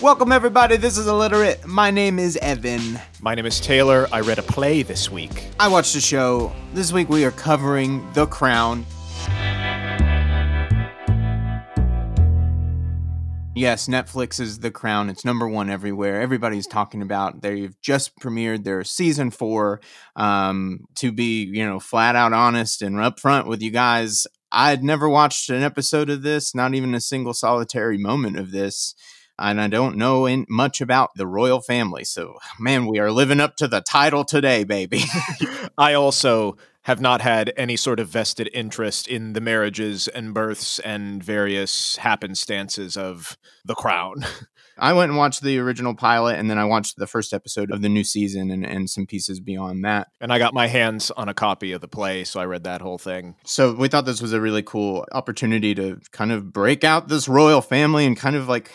Welcome, everybody. This is Illiterate. My name is Evan. My name is Taylor. I read a play this week. I watched a show. This week we are covering The Crown. Yes, Netflix is The Crown. It's number one everywhere. Everybody's talking about. They've just premiered their season four. Um, to be, you know, flat out honest and upfront with you guys, I had never watched an episode of this, not even a single solitary moment of this and I don't know in, much about the royal family. So, man, we are living up to the title today, baby. I also have not had any sort of vested interest in the marriages and births and various happenstances of the crown. I went and watched the original pilot and then I watched the first episode of the new season and, and some pieces beyond that. And I got my hands on a copy of the play, so I read that whole thing. So we thought this was a really cool opportunity to kind of break out this royal family and kind of like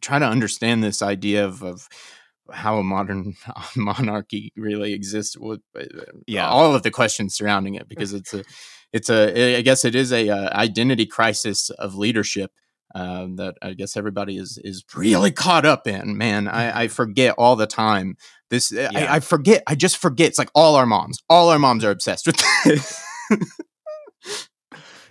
try to understand this idea of, of how a modern monarchy really exists with uh, yeah all of the questions surrounding it because it's a it's a i guess it is a, a uh, identity crisis of leadership uh, that i guess everybody is is really caught up in man i, I forget all the time this yeah. I, I, forget i just forget it's like all our moms all our moms are obsessed with this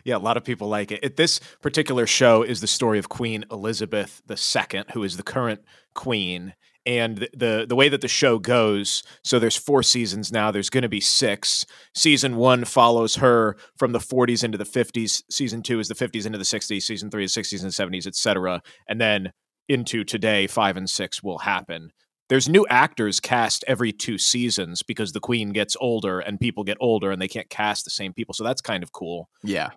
yeah, a lot of people like it. it. This particular show is the story of Queen Elizabeth II, who is the current queen. And the, the, way that the show goes, so there's four seasons now. There's going to be six. Season one follows her from the 40s into the 50s. Season two is the 50s into the 60s. Season three is 60s and 70s, etc. And then into today, five and six will happen there's new actors cast every two seasons because the queen gets older and people get older and they can't cast the same people so that's kind of cool yeah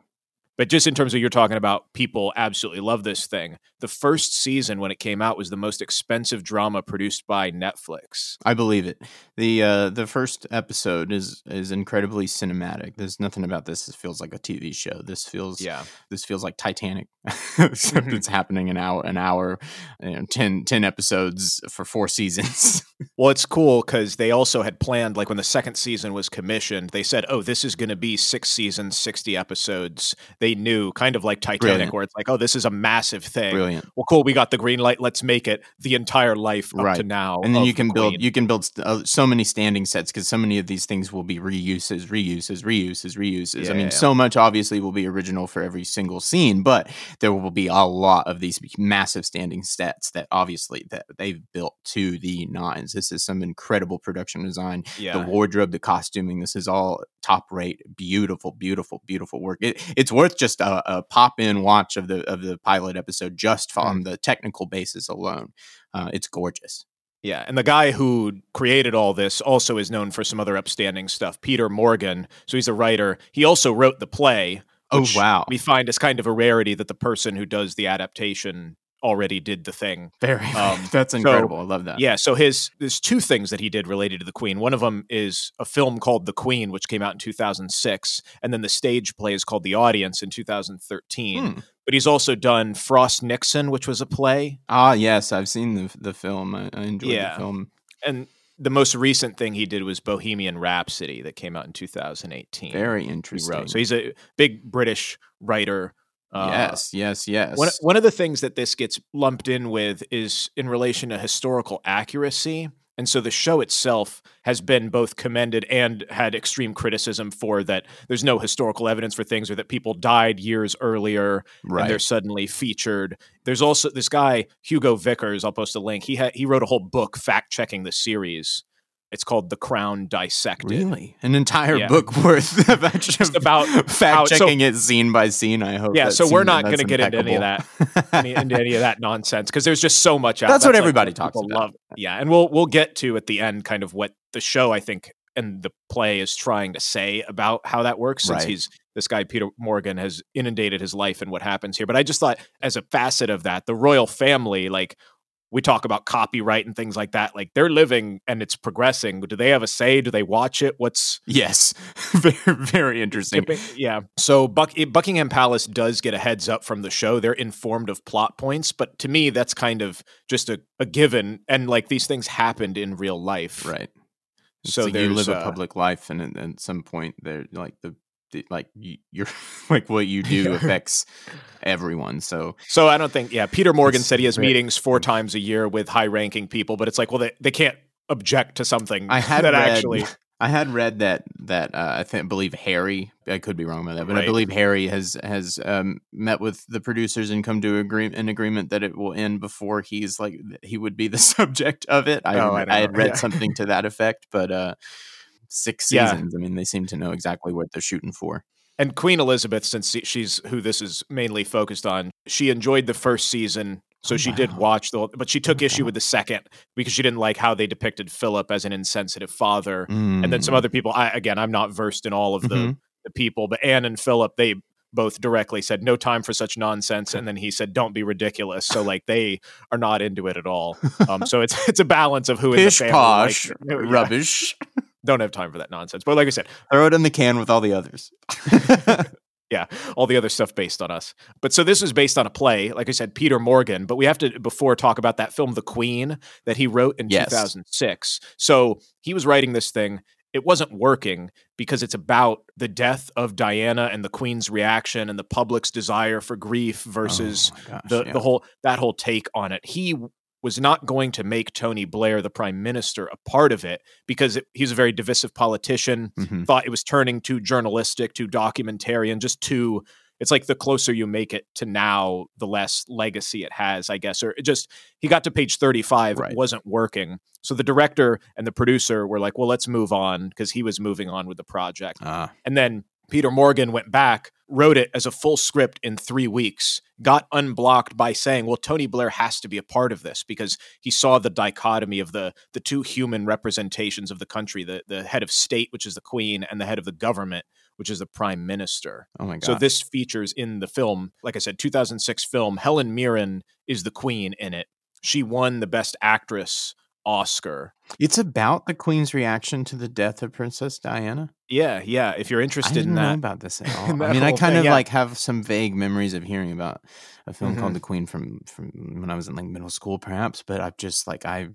but just in terms of you're talking about people absolutely love this thing. The first season when it came out was the most expensive drama produced by Netflix. I believe it. the uh, The first episode is is incredibly cinematic. There's nothing about this that feels like a TV show. This feels yeah. This feels like Titanic. Mm-hmm. it's happening an hour an hour, you know, 10, 10 episodes for four seasons. well, it's cool because they also had planned like when the second season was commissioned, they said, "Oh, this is going to be six seasons, sixty episodes." They they knew, kind of like Titanic, Brilliant. where it's like, oh, this is a massive thing. Brilliant. Well, cool. We got the green light. Let's make it the entire life up right. to now. And then you can build you can build uh, so many standing sets because so many of these things will be reuses, reuses, reuses, reuses. Yeah, I mean, yeah. so much obviously will be original for every single scene, but there will be a lot of these massive standing sets that obviously that they've built to the nines. This is some incredible production design. Yeah. The wardrobe, the costuming. This is all top rate, beautiful, beautiful, beautiful work. It, it's worth just a, a, pop in watch of the of the pilot episode just on mm. the technical basis alone. Uh, it's gorgeous. Yeah, and the guy who created all this also is known for some other upstanding stuff. Peter Morgan, so he's a writer. He also wrote the play. Oh wow! We find as kind of a rarity that the person who does the adaptation already did the thing. Very, um, that's incredible. So, I love that. Yeah. So his there's two things that he did related to the Queen. One of them is a film called The Queen, which came out in 2006, and then the stage play is called The Audience in 2013. Hmm. But he's also done Frost Nixon, which was a play. Ah, yes, I've seen the the film. I, I enjoyed yeah. the film. And the most recent thing he did was Bohemian Rhapsody that came out in 2018. Very interesting. He so he's a big British writer uh, yes, yes, yes. One, one of the things that this gets lumped in with is in relation to historical accuracy. And so the show itself has been both commended and had extreme criticism for that there's no historical evidence for things or that people died years earlier right. and they're suddenly featured. There's also this guy, Hugo Vickers, I'll post a link. He he wrote a whole book fact checking the series it's called The Crown Dissected. Really, an entire yeah. book worth of just about fact checking so, it scene by scene. I hope. Yeah, so we're not going to get into any of that, any, into any of that nonsense because there's just so much. Out. That's, That's what like everybody talks about. Love. Yeah, and we'll we'll get to at the end kind of what the show I think and the play is trying to say about how that works since right. he's this guy Peter Morgan has inundated his life and what happens here. But I just thought as a facet of that, the royal family, like we talk about copyright and things like that. Like they're living and it's progressing. Do they have a say? Do they watch it? What's yes, very very interesting. Yeah. So Buck, eh, Buckingham Palace does get a heads up from the show. They're informed of plot points, but to me, that's kind of just a, a given. And like these things happened in real life, right? So you live a uh, public life, and at some point, they're like the like you're like what you do affects everyone. So so I don't think yeah. Peter Morgan said he has meetings four times a year with high ranking people, but it's like well they they can't object to something I had that read, actually I had read that that uh, I think believe Harry. I could be wrong about that, but right. I believe Harry has has um, met with the producers and come to agree an agreement that it will end before he's like he would be the subject of it. I, oh, I, I had read yeah. something to that effect, but uh, six seasons. Yeah. I mean, they seem to know exactly what they're shooting for. And Queen Elizabeth, since she's who this is mainly focused on, she enjoyed the first season so oh, she wow. did watch the, but she took issue with the second because she didn't like how they depicted Philip as an insensitive father. Mm. And then some mm. other people, I again, I'm not versed in all of the, mm-hmm. the people, but Anne and Philip, they both directly said no time for such nonsense and then he said don't be ridiculous so like they are not into it at all um, so it's it's a balance of who Pish in the family posh like, rubbish don't have time for that nonsense but like i said throw it in the can with all the others yeah, all the other stuff based on us. But so this is based on a play, like I said, Peter Morgan. But we have to before talk about that film, The Queen, that he wrote in yes. 2006. So he was writing this thing. It wasn't working because it's about the death of Diana and the Queen's reaction and the public's desire for grief oh versus oh gosh, the yeah. the whole that whole take on it. He was not going to make Tony Blair, the prime minister, a part of it because it, he's a very divisive politician. Mm-hmm. Thought it was turning too journalistic, too documentarian, just too. It's like the closer you make it to now, the less legacy it has, I guess. Or it just he got to page thirty-five, right. wasn't working. So the director and the producer were like, "Well, let's move on," because he was moving on with the project. Uh. And then Peter Morgan went back, wrote it as a full script in three weeks, got unblocked by saying, "Well, Tony Blair has to be a part of this because he saw the dichotomy of the the two human representations of the country: the the head of state, which is the Queen, and the head of the government, which is the Prime Minister." Oh my god! So this features in the film, like I said, 2006 film. Helen Mirren is the Queen in it. She won the Best Actress Oscar. It's about the Queen's reaction to the death of Princess Diana. Yeah, yeah. If you're interested in that, about this at all. I mean, I kind thing, of yeah. like have some vague memories of hearing about a film mm-hmm. called The Queen from from when I was in like middle school, perhaps. But I've just like I've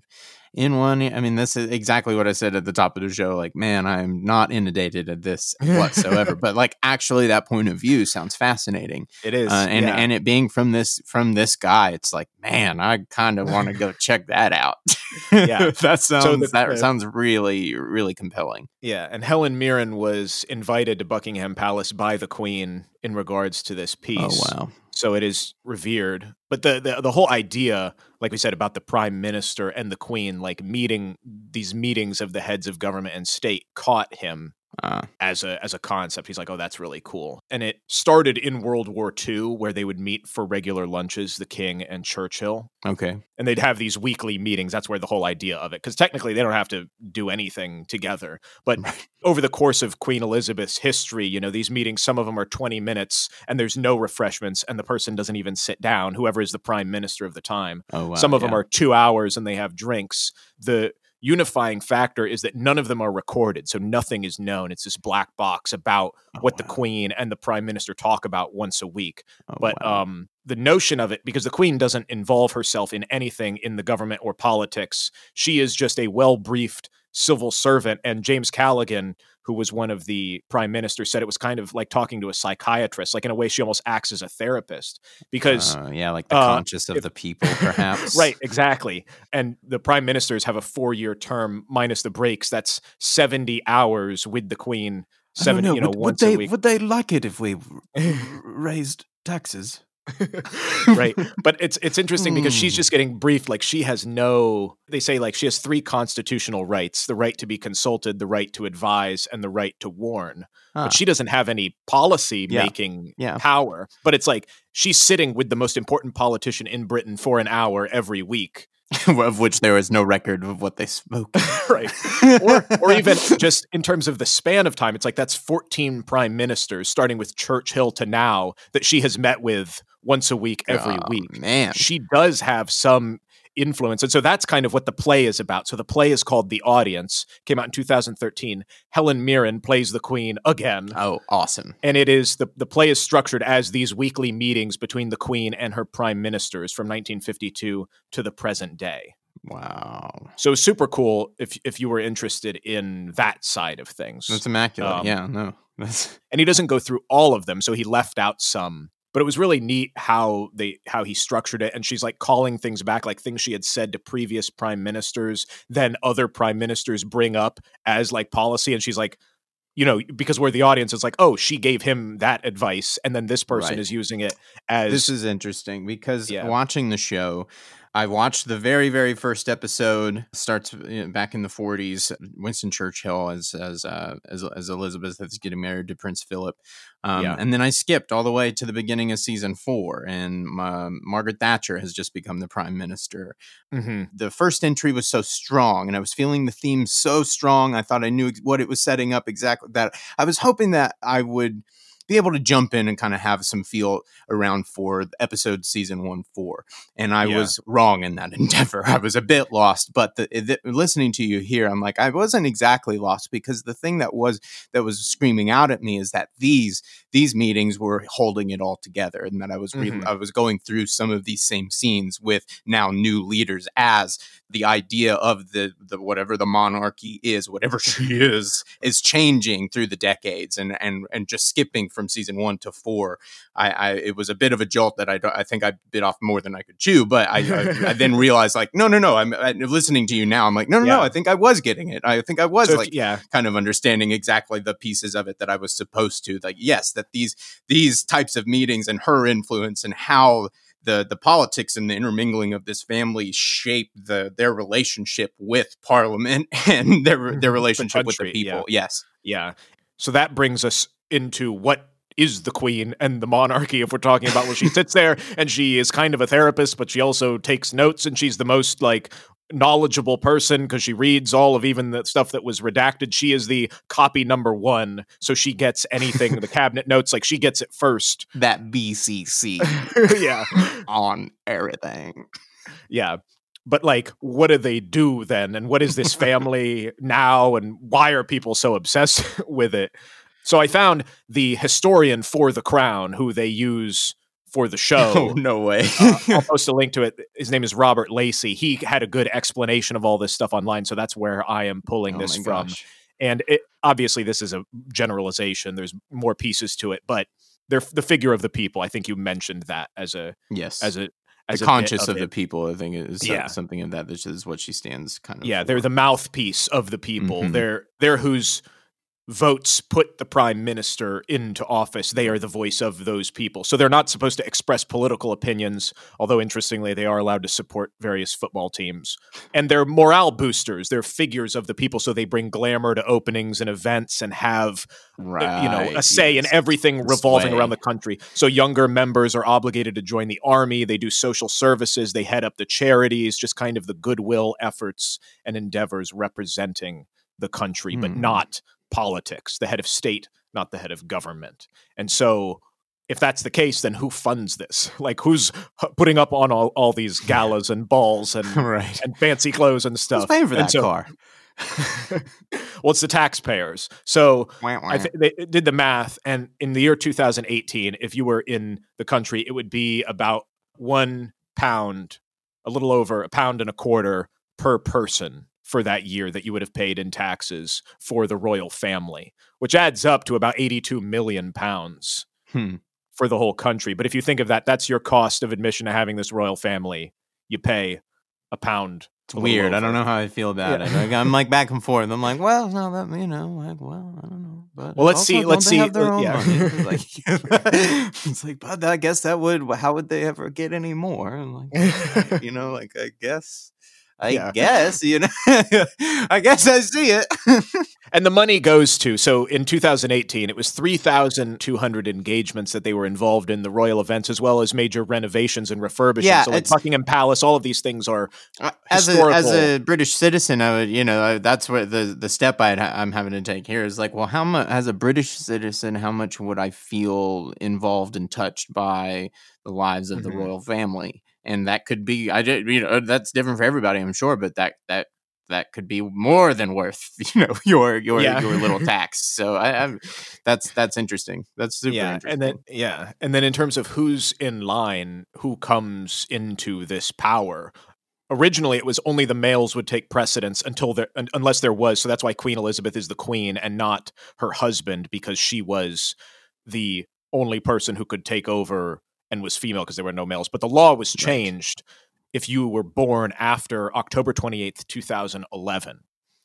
in one. I mean, this is exactly what I said at the top of the show. Like, man, I'm not inundated at this whatsoever. but like, actually, that point of view sounds fascinating. It is, uh, and yeah. and it being from this from this guy, it's like, man, I kind of want to go check that out. yeah, that sounds so the, that uh, sounds really really compelling. Yeah, and Helen Mirren was invited to Buckingham Palace by the Queen in regards to this oh, piece. Oh wow! So it is revered. But the, the the whole idea, like we said, about the prime minister and the queen, like meeting these meetings of the heads of government and state, caught him uh, as a as a concept. He's like, oh, that's really cool. And it started in World War II, where they would meet for regular lunches, the King and Churchill. Okay, and they'd have these weekly meetings. That's where the whole idea of it, because technically they don't have to do anything together. But right. over the course of Queen Elizabeth's history, you know, these meetings, some of them are twenty minutes, and there's no refreshments, and the person doesn't even sit down. Whoever is the prime minister of the time. Oh, wow, some of yeah. them are two hours, and they have drinks. The unifying factor is that none of them are recorded. So nothing is known. It's this black box about oh, what wow. the queen and the prime minister talk about once a week. Oh, but wow. um, the notion of it, because the queen doesn't involve herself in anything in the government or politics, she is just a well briefed civil servant. And James Callaghan, who was one of the prime ministers, said it was kind of like talking to a psychiatrist. Like in a way, she almost acts as a therapist because uh, yeah, like the uh, conscious of if, the people, perhaps. right, exactly. And the prime ministers have a four-year term minus the breaks. That's seventy hours with the queen. Seven, you know, would, once would they, a week. Would they like it if we raised taxes? Right but it's it's interesting because she's hmm. just getting briefed like she has no they say like she has three constitutional rights the right to be consulted the right to advise and the right to warn huh. but she doesn't have any policy making yeah. power but it's like she's sitting with the most important politician in britain for an hour every week of which there is no record of what they spoke. right. Or, or even just in terms of the span of time, it's like that's 14 prime ministers, starting with Churchill to now, that she has met with once a week, every oh, week. Man. She does have some influence. And so that's kind of what the play is about. So the play is called The Audience, came out in 2013. Helen Mirren plays the queen again. Oh, awesome. And it is the the play is structured as these weekly meetings between the queen and her prime ministers from 1952 to the present day. Wow. So super cool if if you were interested in that side of things. That's immaculate. Um, yeah, no. That's... And he doesn't go through all of them, so he left out some. But it was really neat how they how he structured it. And she's like calling things back, like things she had said to previous prime ministers, then other prime ministers bring up as like policy. And she's like, you know, because we're the audience, it's like, oh, she gave him that advice, and then this person right. is using it as. This is interesting because yeah. watching the show, I watched the very, very first episode. Starts you know, back in the '40s. Winston Churchill as as uh, as, as Elizabeth is getting married to Prince Philip, um, yeah. and then I skipped all the way to the beginning of season four, and uh, Margaret Thatcher has just become the prime minister. Mm-hmm. The first entry was so strong, and I was feeling the theme so strong. I thought I knew what it was setting up exactly. That I was hoping that I would be able to jump in and kind of have some feel around for episode season one four. And I yeah. was wrong in that endeavor. I was a bit lost, but the, the, listening to you here, I'm like, I wasn't exactly lost because the thing that was that was screaming out at me is that these these meetings were holding it all together, and that I was re- mm-hmm. I was going through some of these same scenes with now new leaders as the idea of the the whatever the monarchy is, whatever she is, is changing through the decades, and and and just skipping from season one to four. I, I it was a bit of a jolt that I I think I bit off more than I could chew, but I I, I then realized like no no no I'm, I'm, listening to you now. I'm like no no yeah. no I think I was getting it. I think I was so like yeah kind of understanding exactly the pieces of it that I was supposed to. Like yes that these these types of meetings and her influence and how the the politics and the intermingling of this family shape the their relationship with Parliament and their their mm-hmm. relationship the country, with the people. Yeah. Yes, yeah. So that brings us into what is the queen and the monarchy if we're talking about where she sits there. And she is kind of a therapist but she also takes notes and she's the most like knowledgeable person because she reads all of even the stuff that was redacted. She is the copy number one so she gets anything the cabinet notes. Like she gets it first. That bcc yeah. on everything. Yeah. But like what do they do then? And what is this family now? And why are people so obsessed with it so I found the historian for the crown who they use for the show. Oh, no way. uh, I'll post a link to it. His name is Robert Lacey. He had a good explanation of all this stuff online. So that's where I am pulling oh this from. Gosh. And it, obviously, this is a generalization. There's more pieces to it, but they're the figure of the people. I think you mentioned that as a yes as a as the conscious of, of the people. I think is yeah. something of that. This is what she stands kind of. Yeah, for. they're the mouthpiece of the people. Mm-hmm. They're they're who's votes put the prime minister into office, they are the voice of those people. So they're not supposed to express political opinions, although interestingly, they are allowed to support various football teams. And they're morale boosters, they're figures of the people. So they bring glamour to openings and events and have, right. you know, a say yes. in everything revolving around the country. So younger members are obligated to join the army, they do social services, they head up the charities, just kind of the goodwill efforts and endeavors representing the country, but hmm. not politics, the head of state, not the head of government. And so if that's the case, then who funds this? Like, who's putting up on all, all these galas and balls and right. and fancy clothes and stuff? Who's paying for that so, car? well, it's the taxpayers. So I th- they did the math, and in the year 2018, if you were in the country, it would be about one pound, a little over a pound and a quarter per person for that year that you would have paid in taxes for the royal family, which adds up to about 82 million pounds hmm. for the whole country. But if you think of that, that's your cost of admission to having this royal family. You pay a pound. It's weird. I don't know how I feel about yeah. it. I'm like back and forth. I'm like, well, no, that you know, like, well, I don't know. But well, let's also, see. Let's see. Have their own yeah. money? It's like, it's like, but I guess that would. How would they ever get any more? Like, you know, like I guess I yeah. guess, you know, I guess I see it. and the money goes to, so in 2018, it was 3,200 engagements that they were involved in the royal events, as well as major renovations and refurbishments. Yeah, so like Buckingham Palace, all of these things are uh, as a, as a British citizen, I would, you know, that's what the, the step i am having to take here is like, well, how much, as a British citizen, how much would I feel involved and touched by the lives of mm-hmm. the royal family? And that could be I just you know that's different for everybody I'm sure but that that that could be more than worth you know your your yeah. your little tax so I, I that's that's interesting that's super yeah interesting. and then yeah and then in terms of who's in line who comes into this power originally it was only the males would take precedence until there unless there was so that's why queen elizabeth is the queen and not her husband because she was the only person who could take over and was female because there were no males but the law was changed right. if you were born after october 28th 2011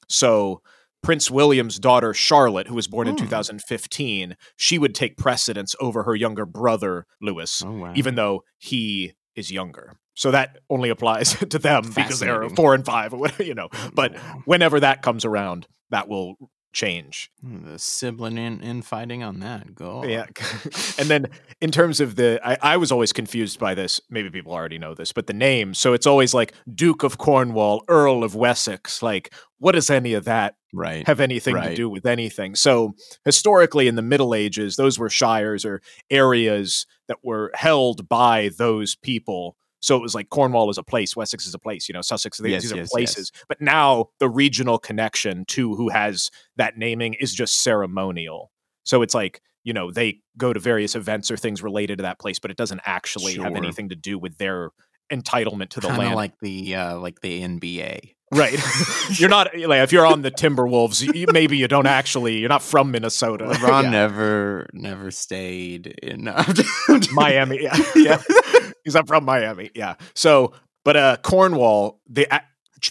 so Prince William's daughter Charlotte, who was born in hmm. 2015, she would take precedence over her younger brother Louis, oh, wow. even though he is younger. So that only applies to them because they're four and five or whatever, you know. But whenever that comes around, that will change. Hmm, the sibling in, infighting on that. Go. Yeah. and then in terms of the, I, I was always confused by this. Maybe people already know this, but the name. So it's always like Duke of Cornwall, Earl of Wessex. Like, what does any of that right. have anything right. to do with anything? So historically, in the Middle Ages, those were shires or areas that were held by those people so it was like Cornwall is a place, Wessex is a place, you know, Sussex, yes, these are yes, places. Yes. But now the regional connection to who has that naming is just ceremonial. So it's like, you know, they go to various events or things related to that place, but it doesn't actually sure. have anything to do with their entitlement to the Kinda land. like the uh, like the NBA. Right. you're not like if you're on the Timberwolves, you, maybe you don't actually you're not from Minnesota. LeBron yeah. never never stayed in uh, Miami. Yeah. yeah. He's not from Miami. Yeah. So, but uh Cornwall, the uh,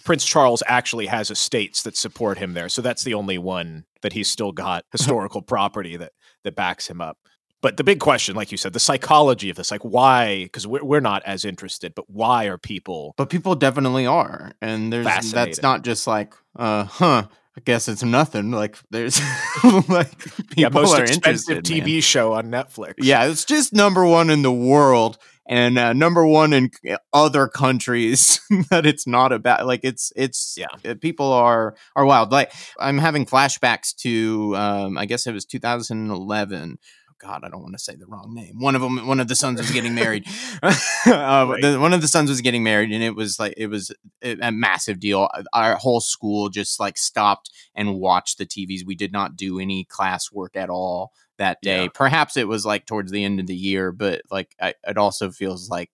Prince Charles actually has estates that support him there. So that's the only one that he's still got historical property that that backs him up. But the big question, like you said, the psychology of this, like why? Because we're we're not as interested, but why are people? But people definitely are, and there's that's not just like, uh, huh. I guess it's nothing. Like there's like people yeah, most are expensive interested, TV man. show on Netflix. Yeah, it's just number one in the world and uh, number one in other countries that it's not about. Like it's it's yeah. Uh, people are are wild. Like I'm having flashbacks to um, I guess it was 2011 God, I don't want to say the wrong name. One of them, one of the sons was getting married. uh, right. the, one of the sons was getting married, and it was like it was a massive deal. Our whole school just like stopped and watched the TVs. We did not do any class work at all that day. Yeah. Perhaps it was like towards the end of the year, but like I, it also feels like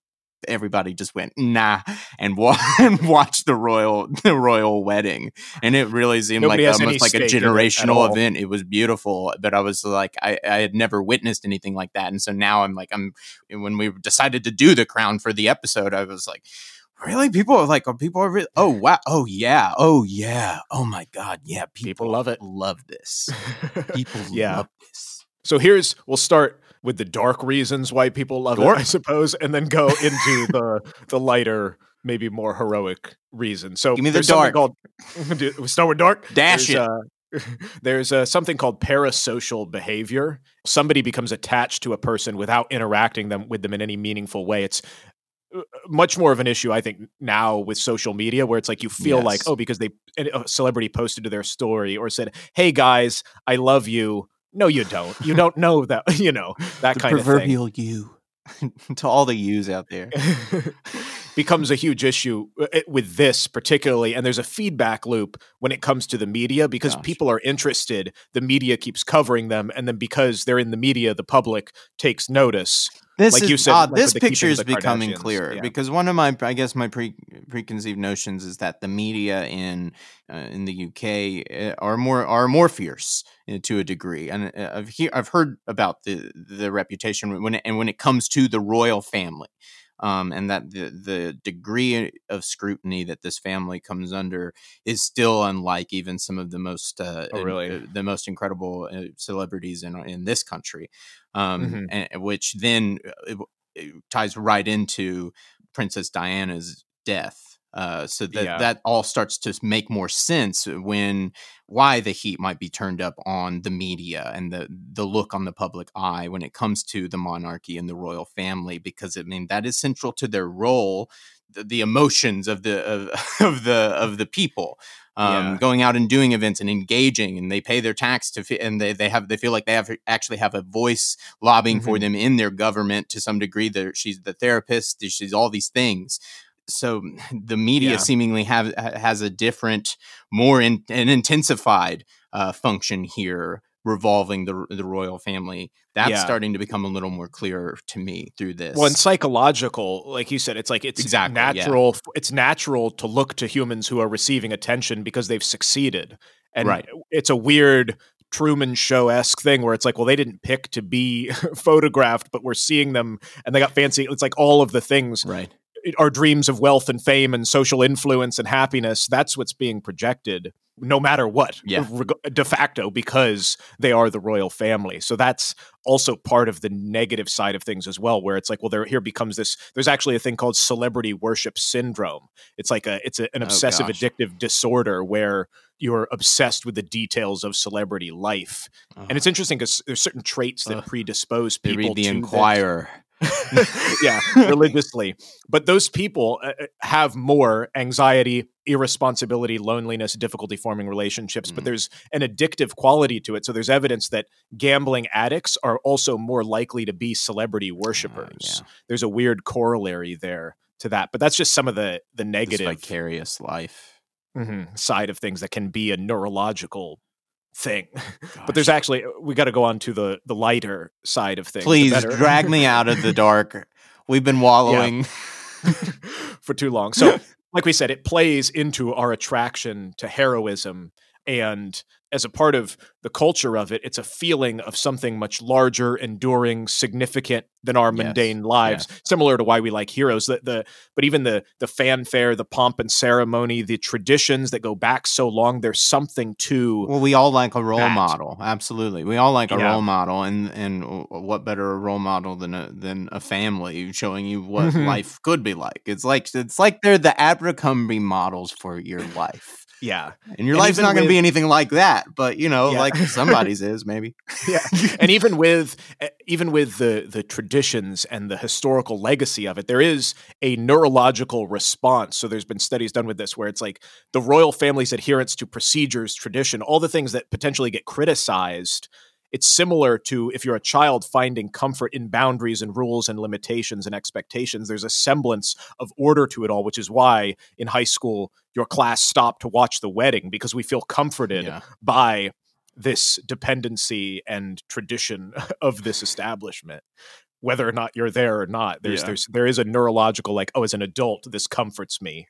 everybody just went nah and, wa- and watched the royal the royal wedding. And it really seemed Nobody like almost like a generational event. It was beautiful but i was like I, I had never witnessed anything like that. And so now i'm like i'm when we decided to do the crown for the episode i was like really? People are like are people are really oh wow oh yeah oh yeah oh my god yeah people, people love it. love this. People yeah. love this. So here's we'll start with the dark reasons why people love dark. it, I suppose, and then go into the the lighter, maybe more heroic reasons. So give me the dark. Called, start with dark. Dash there's, it. Uh, there's uh, something called parasocial behavior. Somebody becomes attached to a person without interacting them with them in any meaningful way. It's uh, much more of an issue, I think, now with social media, where it's like you feel yes. like, oh, because they a celebrity posted to their story or said, "Hey guys, I love you." No, you don't. You don't know that. You know that the kind of proverbial you to all the yous out there becomes a huge issue uh, with this particularly and there's a feedback loop when it comes to the media because Gosh. people are interested the media keeps covering them and then because they're in the media the public takes notice this like is you said, odd. Like this picture is becoming clearer yeah. because one of my, I guess, my pre, preconceived notions is that the media in uh, in the UK eh, are more are more fierce uh, to a degree, and uh, I've he- I've heard about the the reputation when it, and when it comes to the royal family. Um, and that the the degree of scrutiny that this family comes under is still unlike even some of the most uh, oh, really? in, uh, the most incredible uh, celebrities in in this country um, mm-hmm. and, which then uh, it, it ties right into Princess Diana's death. Uh, so that yeah. that all starts to make more sense when why the heat might be turned up on the media and the the look on the public eye when it comes to the monarchy and the royal family because I mean that is central to their role the, the emotions of the of, of the of the people um, yeah. going out and doing events and engaging and they pay their tax to and they, they have they feel like they have actually have a voice lobbying mm-hmm. for them in their government to some degree That she's the therapist she's all these things so the media yeah. seemingly have has a different more in, an intensified uh, function here revolving the the royal family. That's yeah. starting to become a little more clear to me through this. Well, and psychological, like you said, it's like it's exactly, natural. Yeah. It's natural to look to humans who are receiving attention because they've succeeded, and right. it's a weird Truman Show esque thing where it's like, well, they didn't pick to be photographed, but we're seeing them, and they got fancy. It's like all of the things, right? Our dreams of wealth and fame and social influence and happiness. That's what's being projected no matter what, yeah. de facto, because they are the royal family. So that's also part of the negative side of things as well, where it's like, well, there here becomes this. There's actually a thing called celebrity worship syndrome. It's like a, it's a, an oh, obsessive oh, addictive disorder where you're obsessed with the details of celebrity life, uh-huh. and it's interesting because there's certain traits that uh, predispose people. They read the Enquirer. yeah, religiously. But those people uh, uh, have more anxiety, irresponsibility, loneliness, difficulty forming relationships, mm. but there's an addictive quality to it. So there's evidence that gambling addicts are also more likely to be celebrity worshippers. Uh, yeah. There's a weird corollary there to that. But that's just some of the the negative this vicarious life mm-hmm, side of things that can be a neurological thing. but there's actually we got to go on to the the lighter side of things. Please drag me out of the dark. We've been wallowing for too long. So, like we said, it plays into our attraction to heroism and as a part of the culture of it, it's a feeling of something much larger, enduring, significant than our yes. mundane lives. Yes. Similar to why we like heroes. The, the but even the the fanfare, the pomp and ceremony, the traditions that go back so long, there's something to. Well, we all like a role that. model. Absolutely, we all like a yeah. role model, and and what better a role model than a than a family showing you what mm-hmm. life could be like. It's like it's like they're the Abercrombie models for your life. Yeah. And your and life's not going to be anything like that, but you know, yeah. like somebody's is maybe. yeah. And even with even with the the traditions and the historical legacy of it, there is a neurological response. So there's been studies done with this where it's like the royal family's adherence to procedures, tradition, all the things that potentially get criticized it's similar to if you're a child finding comfort in boundaries and rules and limitations and expectations. There's a semblance of order to it all, which is why in high school your class stopped to watch the wedding because we feel comforted yeah. by this dependency and tradition of this establishment whether or not you're there or not there's yeah. there's there is a neurological like oh as an adult this comforts me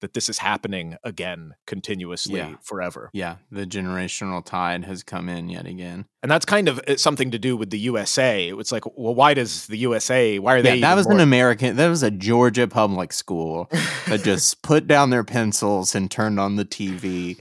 that this is happening again continuously yeah. forever. Yeah, the generational tide has come in yet again. And that's kind of uh, something to do with the USA. It's like, well, why does the USA, why are yeah, they? That was more- an American, that was a Georgia public school that just put down their pencils and turned on the TV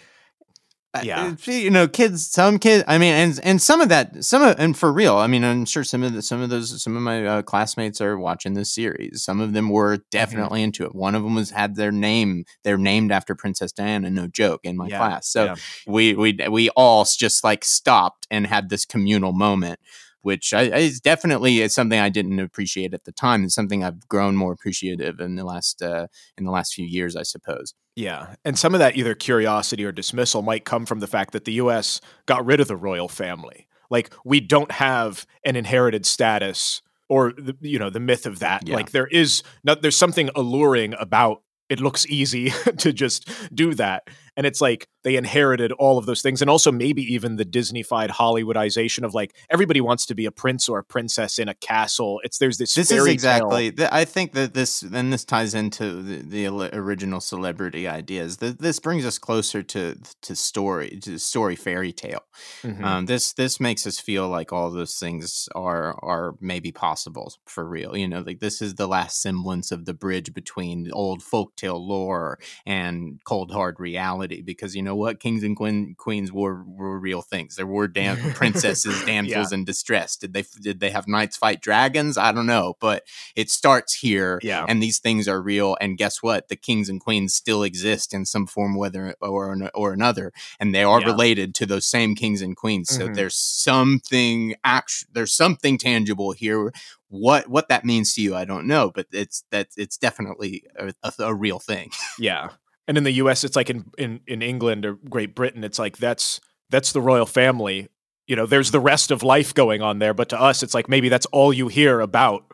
yeah you know kids some kids i mean and and some of that some of and for real i mean i'm sure some of the some of those some of my uh, classmates are watching this series some of them were mm-hmm. definitely mm-hmm. into it one of them was had their name they're named after princess diana no joke in my yeah, class so yeah. we we we all just like stopped and had this communal moment which I, is definitely is something I didn't appreciate at the time. It's something I've grown more appreciative in the last uh, in the last few years, I suppose. Yeah, and some of that either curiosity or dismissal might come from the fact that the U.S. got rid of the royal family. Like we don't have an inherited status or the, you know the myth of that. Yeah. Like there is not, there's something alluring about it looks easy to just do that and it's like they inherited all of those things and also maybe even the disneyfied hollywoodization of like everybody wants to be a prince or a princess in a castle. It's there's this this is exactly i think that this and this ties into the, the original celebrity ideas this brings us closer to to story to story fairy tale. Mm-hmm. um, this this makes us feel like all those things are are maybe possible for real you know like this is the last semblance of the bridge between old folktale lore and cold hard reality reality because you know what? Kings and queen, queens were were real things. There were dam- princesses damsels yeah. in distress. Did they did they have knights fight dragons? I don't know but it starts here yeah. and these things are real and guess what? The kings and queens still exist in some form whether or or another and they are yeah. related to those same kings and queens. So mm-hmm. there's something actual there's something tangible here. What what that means to you i don't know but it's that it's definitely a, a, a real thing. Yeah and in the US it's like in, in in England or Great Britain it's like that's that's the royal family you know there's the rest of life going on there but to us it's like maybe that's all you hear about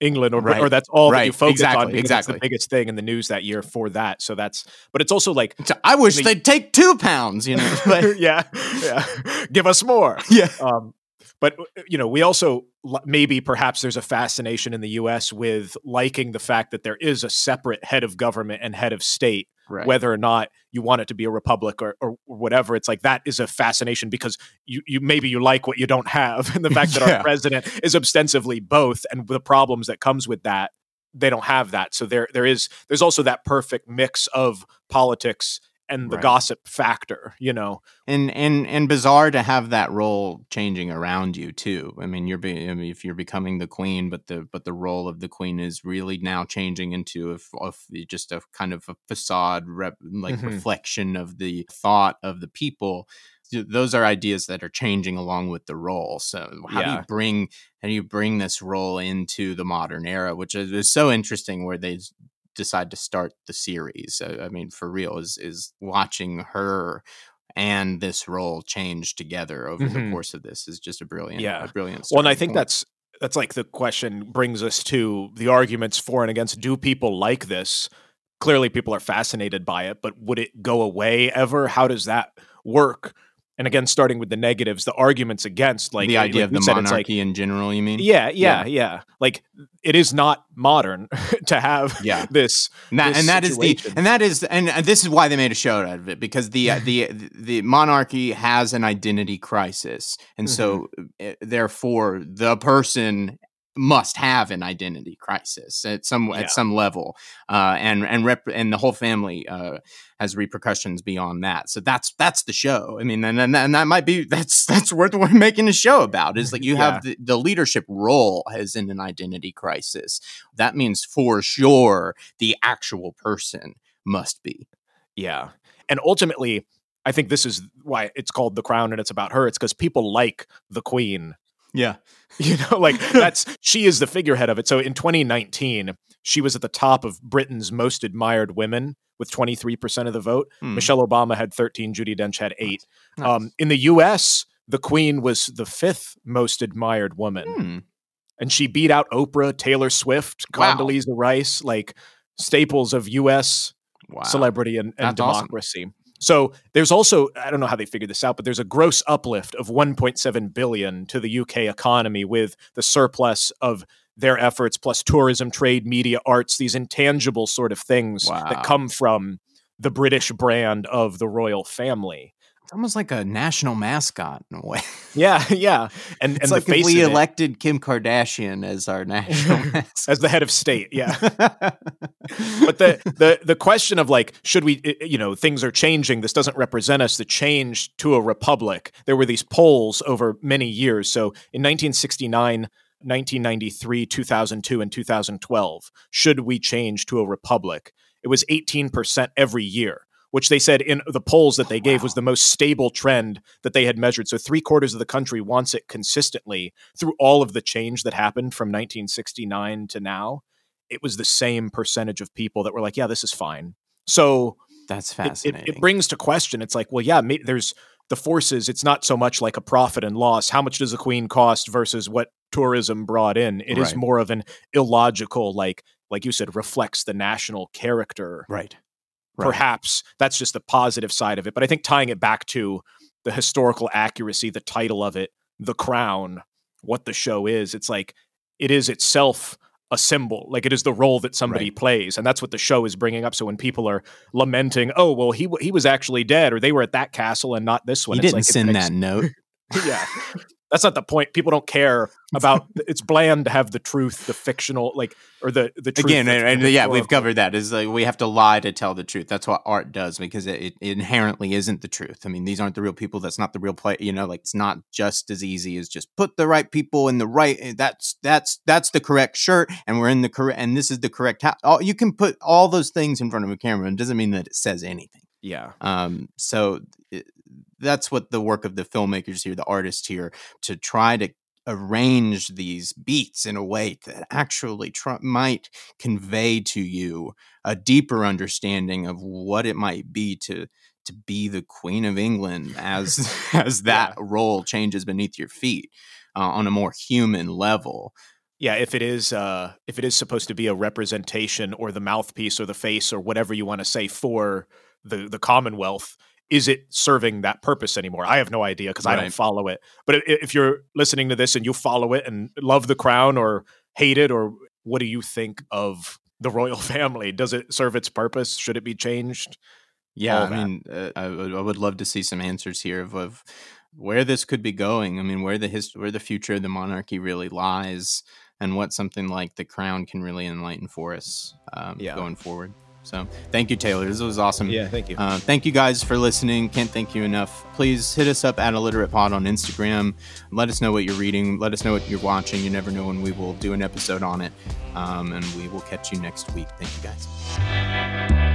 England, or, right. or that's all right. that you focus exactly. on exactly. the biggest thing in the news that year for that. So that's, but it's also like I wish they, would take two pounds, you know. But yeah, yeah, give us more. Yeah. Um, but uh, you know, we also maybe perhaps there's a fascination in the U.S. with liking the fact that there is a separate head of government and head of state right. whether or not you want it to be a republic or, or whatever. It's like that is a fascination because you, you maybe you like what you don't have, and the fact that yeah. our president is ostensibly both, and the problems that comes with that, they don't have that. So there there is there's also that perfect mix of politics and the right. gossip factor, you know. And and and bizarre to have that role changing around you too. I mean, you're be, I mean, if you're becoming the queen, but the but the role of the queen is really now changing into a, a just a kind of a facade, rep, like mm-hmm. reflection of the thought of the people. Those are ideas that are changing along with the role. So how yeah. do you bring how do you bring this role into the modern era, which is, is so interesting, where they decide to start the series. I, I mean, for real, is is watching her and this role change together over mm-hmm. the course of this is just a brilliant, yeah, a brilliant. Well, and I think point. that's that's like the question brings us to the arguments for and against. Do people like this? Clearly, people are fascinated by it, but would it go away ever? How does that work? And again starting with the negatives the arguments against like the idea like of the monarchy like, in general you mean? Yeah, yeah, yeah. yeah. Like it is not modern to have yeah. this and that, this and that is the and that is and this is why they made a show out of it because the uh, the the monarchy has an identity crisis. And mm-hmm. so uh, therefore the person must have an identity crisis at some yeah. at some level, uh, and and rep- and the whole family uh, has repercussions beyond that. So that's that's the show. I mean, and and, and that might be that's that's worth making a show about. Is like you yeah. have the, the leadership role as in an identity crisis. That means for sure the actual person must be. Yeah, and ultimately. I think this is why it's called The Crown and it's about her. It's because people like the Queen yeah. You know, like that's she is the figurehead of it. So in 2019, she was at the top of Britain's most admired women with 23% of the vote. Mm. Michelle Obama had 13, Judi Dench had 8. Nice. Um, in the US, the queen was the fifth most admired woman. Mm. And she beat out Oprah, Taylor Swift, wow. Condoleezza Rice, like staples of US wow. celebrity and, and democracy. Awesome. So there's also I don't know how they figured this out, but there's a gross uplift of 1.7 billion to the UK economy with the surplus of their efforts plus tourism, trade, media, arts, these intangible sort of things wow. that come from the British brand of the royal family. It's almost like a national mascot in a way. Yeah, yeah. And it's and like if we elected it, Kim Kardashian as our national as the head of state. Yeah. but the the the question of like should we eh, you know things are changing this doesn't represent us the change to a republic. There were these polls over many years. So in 1969 1993, 2002, and 2012. Should we change to a republic? It was 18% every year which they said in the polls that they oh, gave wow. was the most stable trend that they had measured. So three quarters of the country wants it consistently through all of the change that happened from 1969 to now. It was the same percentage of people that were like, yeah, this is fine. So that's fascinating. It, it, it brings to question. It's like, well, yeah, there's the forces. It's not so much like a profit and loss. How much does a queen cost versus what tourism brought in? It right. is more of an illogical, like, like you said, reflects the national character. Right. Right. Perhaps that's just the positive side of it. But I think tying it back to the historical accuracy, the title of it, the crown, what the show is, it's like it is itself a symbol like it is the role that somebody right. plays and that's what the show is bringing up so when people are lamenting oh well he he was actually dead or they were at that castle and not this one he didn't like, send that note yeah that's not the point. People don't care about. it's bland to have the truth, the fictional, like or the the truth again. And, and yeah, we've covered that. Is like we have to lie to tell the truth. That's what art does because it, it, inherently isn't the truth. I mean, these aren't the real people. That's not the real play. You know, like it's not just as easy as just put the right people in the right. Eh, that's that's that's the correct shirt, and we're in the correct. And this is the correct. All, you can put all those things in front of a camera. and It doesn't mean that it says anything. Yeah. Um. So it, that's what the work of the filmmakers here, the artists here, to try to arrange these beats in a way that actually tr- might convey to you a deeper understanding of what it might be to to be the queen of England as as that yeah. role changes beneath your feet uh, on a more human level. yeah, if it is uh, if it is supposed to be a representation or the mouthpiece or the face or whatever you want to say for the the Commonwealth, is it serving that purpose anymore? I have no idea because right. I don't follow it. But if, you're listening to this and you follow it and love the crown or hate it, or what do you think of the royal family? Does it serve its purpose? Should it be changed? Yeah, I mean, uh, I, would, I would love to see some answers here of, of where this could be going. I mean, where the hist- where the future of the monarchy really lies and what something like the crown can really enlighten for us um, yeah. going forward. So thank you, Taylor. This was awesome. Yeah, thank you. Uh, thank you guys for listening. Can't thank you enough. Please hit us up at Illiterate Pod on Instagram. Let us know what you're reading. Let us know what you're watching. You never know when we will do an episode on it. Um, and we will catch you next week. Thank you guys.